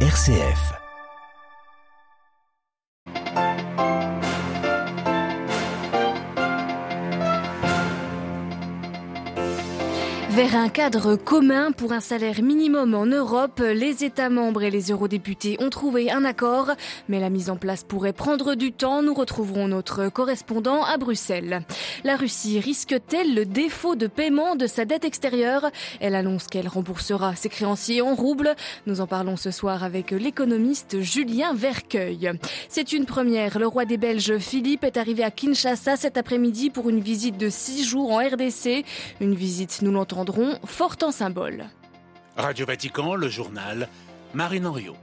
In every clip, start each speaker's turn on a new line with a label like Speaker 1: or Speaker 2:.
Speaker 1: RCF.
Speaker 2: Vers un cadre commun pour un salaire minimum en Europe, les États membres et les eurodéputés ont trouvé un accord, mais la mise en place pourrait prendre du temps. Nous retrouverons notre correspondant à Bruxelles. La Russie risque-t-elle le défaut de paiement de sa dette extérieure? Elle annonce qu'elle remboursera ses créanciers en roubles. Nous en parlons ce soir avec l'économiste Julien Vercueil. C'est une première. Le roi des Belges Philippe est arrivé à Kinshasa cet après-midi pour une visite de six jours en RDC. Une visite, nous l'entendons fort en symbole.
Speaker 3: Radio Vatican, le journal, Marine Henriot.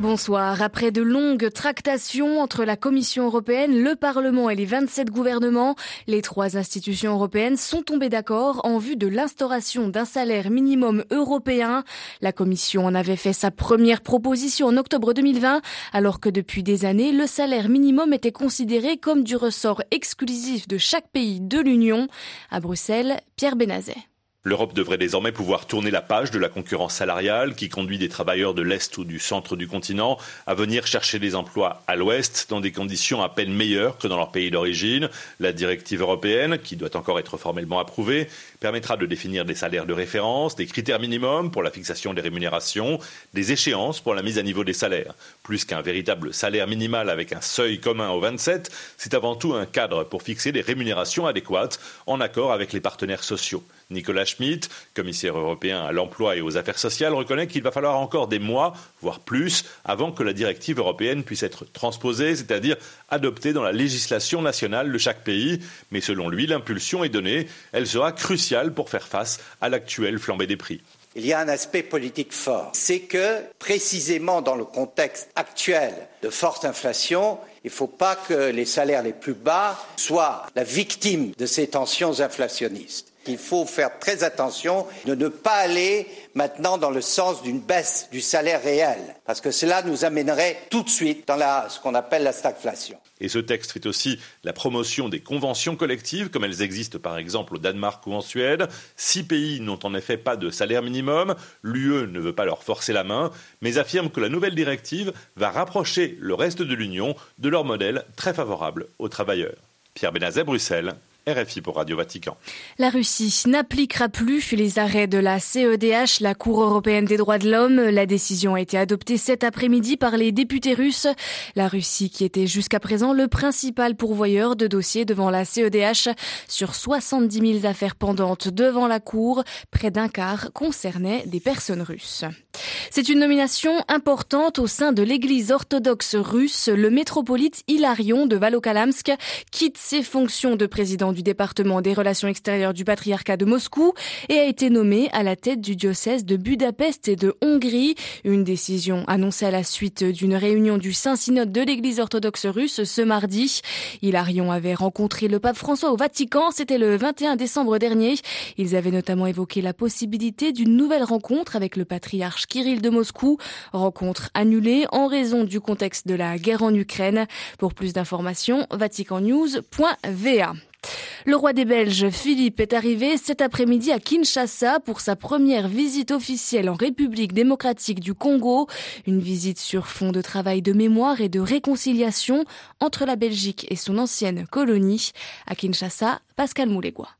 Speaker 2: Bonsoir. Après de longues tractations entre la Commission européenne, le Parlement et les 27 gouvernements, les trois institutions européennes sont tombées d'accord en vue de l'instauration d'un salaire minimum européen. La Commission en avait fait sa première proposition en octobre 2020, alors que depuis des années, le salaire minimum était considéré comme du ressort exclusif de chaque pays de l'Union. À Bruxelles, Pierre Benazet.
Speaker 4: L'Europe devrait désormais pouvoir tourner la page de la concurrence salariale qui conduit des travailleurs de l'Est ou du centre du continent à venir chercher des emplois à l'Ouest dans des conditions à peine meilleures que dans leur pays d'origine. La directive européenne, qui doit encore être formellement approuvée, permettra de définir des salaires de référence, des critères minimums pour la fixation des rémunérations, des échéances pour la mise à niveau des salaires. Plus qu'un véritable salaire minimal avec un seuil commun aux 27, c'est avant tout un cadre pour fixer des rémunérations adéquates en accord avec les partenaires sociaux. Nicolas Schmitt, commissaire européen à l'emploi et aux affaires sociales, reconnaît qu'il va falloir encore des mois, voire plus, avant que la directive européenne puisse être transposée, c'est-à-dire adoptée dans la législation nationale de chaque pays. Mais selon lui, l'impulsion est donnée. Elle sera cruciale pour faire face à l'actuelle flambée des prix.
Speaker 5: Il y a un aspect politique fort. C'est que, précisément dans le contexte actuel de forte inflation, il ne faut pas que les salaires les plus bas soient la victime de ces tensions inflationnistes. Il faut faire très attention de ne pas aller maintenant dans le sens d'une baisse du salaire réel, parce que cela nous amènerait tout de suite dans ce qu'on appelle la stagflation.
Speaker 4: Et ce texte fait aussi la promotion des conventions collectives, comme elles existent par exemple au Danemark ou en Suède. Six pays n'ont en effet pas de salaire minimum. L'UE ne veut pas leur forcer la main, mais affirme que la nouvelle directive va rapprocher le reste de l'Union de leur modèle très favorable aux travailleurs. Pierre Benazet, Bruxelles. RFI pour Radio Vatican.
Speaker 2: La Russie n'appliquera plus les arrêts de la CEDH, la Cour européenne des droits de l'homme. La décision a été adoptée cet après-midi par les députés russes. La Russie, qui était jusqu'à présent le principal pourvoyeur de dossiers devant la CEDH, sur 70 000 affaires pendantes devant la Cour, près d'un quart concernaient des personnes russes. C'est une nomination importante au sein de l'Église orthodoxe russe. Le métropolite Hilarion de Valokalamsk quitte ses fonctions de président du département des relations extérieures du patriarcat de Moscou et a été nommé à la tête du diocèse de Budapest et de Hongrie. Une décision annoncée à la suite d'une réunion du Saint-Synode de l'Église orthodoxe russe ce mardi. Hilarion avait rencontré le pape François au Vatican. C'était le 21 décembre dernier. Ils avaient notamment évoqué la possibilité d'une nouvelle rencontre avec le patriarche Kirill de Moscou. Rencontre annulée en raison du contexte de la guerre en Ukraine. Pour plus d'informations, vaticannews.va. Le roi des Belges, Philippe, est arrivé cet après-midi à Kinshasa pour sa première visite officielle en République démocratique du Congo. Une visite sur fond de travail de mémoire et de réconciliation entre la Belgique et son ancienne colonie. À Kinshasa, Pascal Moulégois.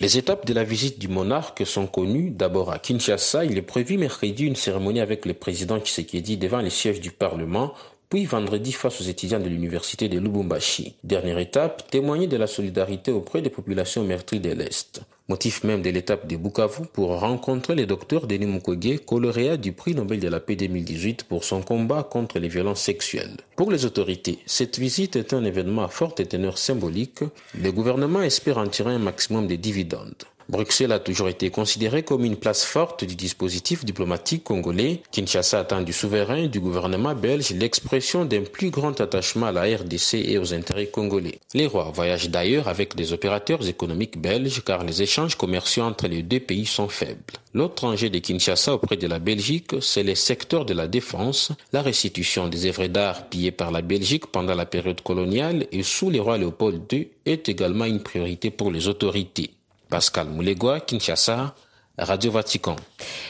Speaker 6: Les étapes de la visite du monarque sont connues. D'abord à Kinshasa, il est prévu mercredi une cérémonie avec le président Tshisekedi devant les sièges du Parlement puis vendredi face aux étudiants de l'université de Lubumbashi. Dernière étape, témoigner de la solidarité auprès des populations meurtries de l'Est. Motif même de l'étape de Bukavu pour rencontrer le docteur Denis Mukwege, lauréat du prix Nobel de la paix 2018 pour son combat contre les violences sexuelles. Pour les autorités, cette visite est un événement à forte teneur symbolique. Le gouvernement espère en tirer un maximum de dividendes. Bruxelles a toujours été considérée comme une place forte du dispositif diplomatique congolais. Kinshasa attend du souverain du gouvernement belge l'expression d'un plus grand attachement à la RDC et aux intérêts congolais. Les rois voyagent d'ailleurs avec des opérateurs économiques belges car les échanges commerciaux entre les deux pays sont faibles. L'autre enjeu de Kinshasa auprès de la Belgique, c'est le secteur de la défense, la restitution des œuvres d'art pillées par la Belgique pendant la période coloniale et sous les rois Léopold II est également une priorité pour les autorités. Pascal Moulegua, Kinshasa, Radio Vatican.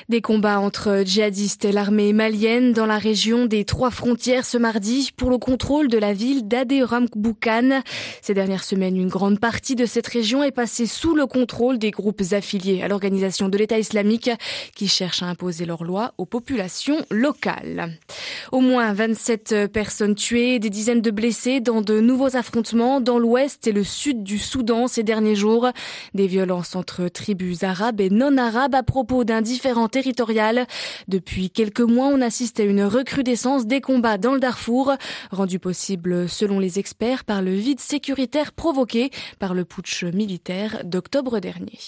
Speaker 2: Des combats entre djihadistes et l'armée malienne dans la région des trois frontières ce mardi pour le contrôle de la ville d'Aderamkboukan. Ces dernières semaines, une grande partie de cette région est passée sous le contrôle des groupes affiliés à l'organisation de l'État islamique qui cherchent à imposer leurs lois aux populations locales. Au moins 27 personnes tuées, des dizaines de blessés dans de nouveaux affrontements dans l'ouest et le sud du Soudan ces derniers jours. Des violences entre tribus arabes et non arabes à propos d'un différent territorial. Depuis quelques mois, on assiste à une recrudescence des combats dans le Darfour, rendu possible, selon les experts, par le vide sécuritaire provoqué par le putsch militaire d'octobre dernier.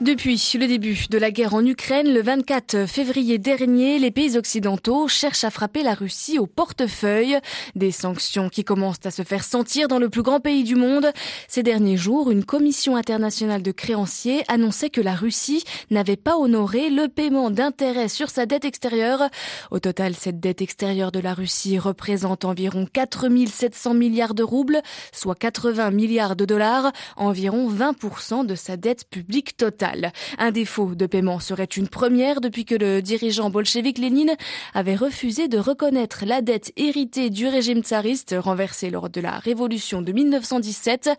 Speaker 2: Depuis le début de la guerre en Ukraine, le 24 février dernier, les pays occidentaux cherchent à frapper la Russie au portefeuille. Des sanctions qui commencent à se faire sentir dans le plus grand pays du monde. Ces derniers jours, une commission internationale de créanciers annonçait que la Russie n'avait pas honoré le paiement d'intérêts sur sa dette extérieure. Au total, cette dette extérieure de la Russie représente environ 4 700 milliards de roubles, soit 80 milliards de dollars, environ 20% de sa dette publique totale. Un défaut de paiement serait une première depuis que le dirigeant bolchevique Lénine avait refusé de reconnaître la dette héritée du régime tsariste renversé lors de la révolution de 1917.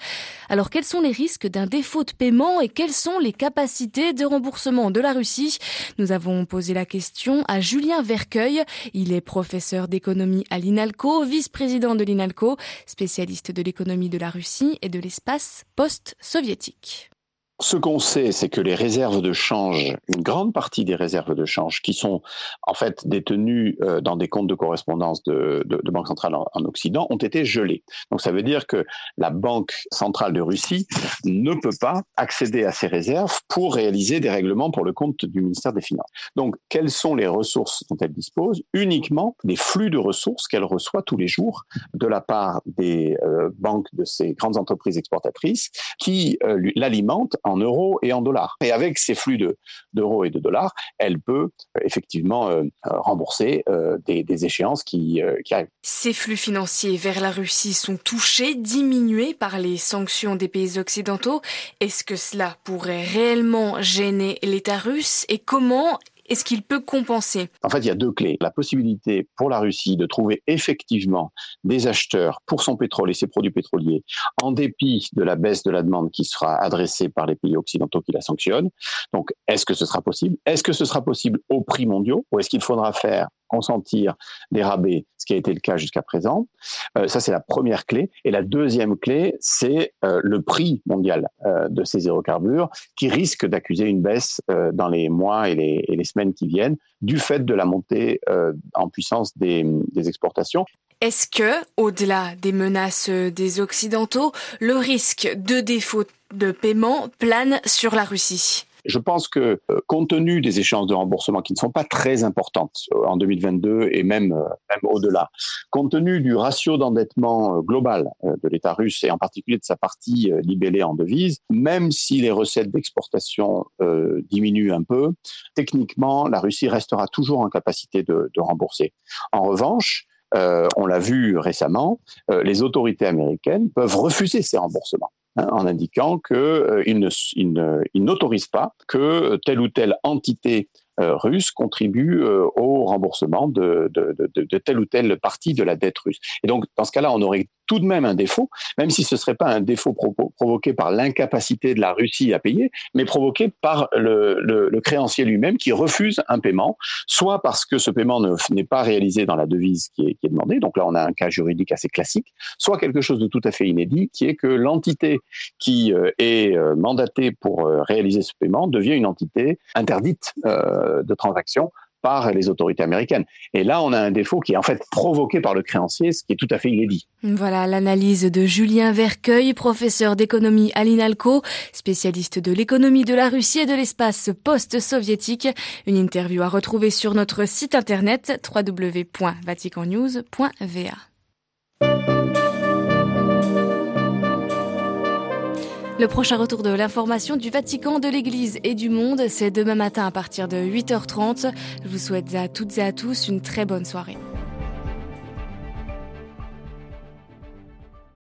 Speaker 2: Alors quels sont les risques d'un défaut de paiement et quelles sont les capacités de remboursement de la Russie? Nous avons posé la question à Julien Vercueil. Il est professeur d'économie à l'INALCO, vice-président de l'INALCO, spécialiste de l'économie de la Russie et de l'espace post-soviétique.
Speaker 1: Ce qu'on sait, c'est que les réserves de change, une grande partie des réserves de change, qui sont en fait détenues euh, dans des comptes de correspondance de, de, de Banque centrale en, en, Occident, ont été gelées. Donc ça veut dire que la Banque centrale de Russie ne peut pas accéder à ces réserves pour réaliser des règlements pour le compte du ministère des Finances. Donc quelles sont les ressources dont elle dispose? Uniquement des flux de ressources qu'elle reçoit tous les jours de la part des euh, banques de ces grandes entreprises exportatrices qui euh, l'alimentent en euros et en dollars. Et avec ces flux d'euros et de dollars, elle peut euh, effectivement euh, rembourser euh, des, des, échéances qui, qui arrivent.
Speaker 2: Ces flux financiers vers la Russie sont touchés, diminués par les sanctions des pays occidentaux. Est-ce que cela pourrait réellement gêner l'État russe et comment est-ce qu'il peut compenser
Speaker 1: En fait, il y a deux clés. La possibilité pour la Russie de trouver effectivement des acheteurs pour son pétrole et ses produits pétroliers, en dépit de la baisse de la demande qui sera adressée par les pays occidentaux qui la sanctionnent. Donc, est-ce que ce sera possible? Est-ce que ce sera possible au prix mondiaux? Ou est-ce qu'il faudra faire consentir des rabais, ce qui a été le cas jusqu'à présent. Euh, ça, c'est la première clé. Et la deuxième clé, c'est euh, le prix mondial euh, de ces hydrocarbures qui risque d'accuser une baisse dans les mois et les, semaines qui viennent du fait de la montée en puissance des, des exportations.
Speaker 2: Est-ce que, au-delà des menaces des Occidentaux, le risque de défaut de paiement plane sur la Russie?
Speaker 1: Je pense que, euh, compte tenu des échéances de remboursement qui ne sont pas très importantes euh, en 2022 et même, euh, même au-delà, compte tenu du ratio d'endettement global de l'État russe et en particulier de sa partie libellée en devises, même si les recettes d'exportation euh, diminuent un peu, techniquement, la Russie restera toujours en capacité de, de rembourser. En revanche, euh, on l'a vu récemment, euh, les autorités américaines peuvent refuser ces remboursements. Hein, en indiquant qu'ils euh, n'autorisent pas que telle ou telle entité euh, russe contribue euh, au remboursement de, telle ou telle partie de la dette russe. Et donc, dans ce cas-là, on aurait tout de même un défaut, même si ce ne serait pas un défaut provoqué par l'incapacité de la Russie à payer, mais provoqué par le, créancier lui-même qui refuse un paiement, soit parce que ce paiement n'est pas réalisé dans la devise qui est, qui est demandée, donc là on a un cas juridique assez classique, soit quelque chose de tout à fait inédit, qui est que l'entité qui euh, est mandatée pour réaliser ce paiement devient une entité interdite euh, de transactions par les autorités américaines. Et là, on a un défaut qui est en fait provoqué par le créancier, ce qui est tout à fait inédit.
Speaker 2: Voilà l'analyse de Julien Vercueil, professeur d'économie à l'INALCO, spécialiste de l'économie de la Russie et de l'espace post-soviétique. Une interview à retrouver sur notre site internet www.vaticannews.va. Le prochain retour de l'information du Vatican, de l'Église et du monde, c'est demain matin à partir de 8h30. Je vous souhaite à toutes et à tous une très bonne soirée.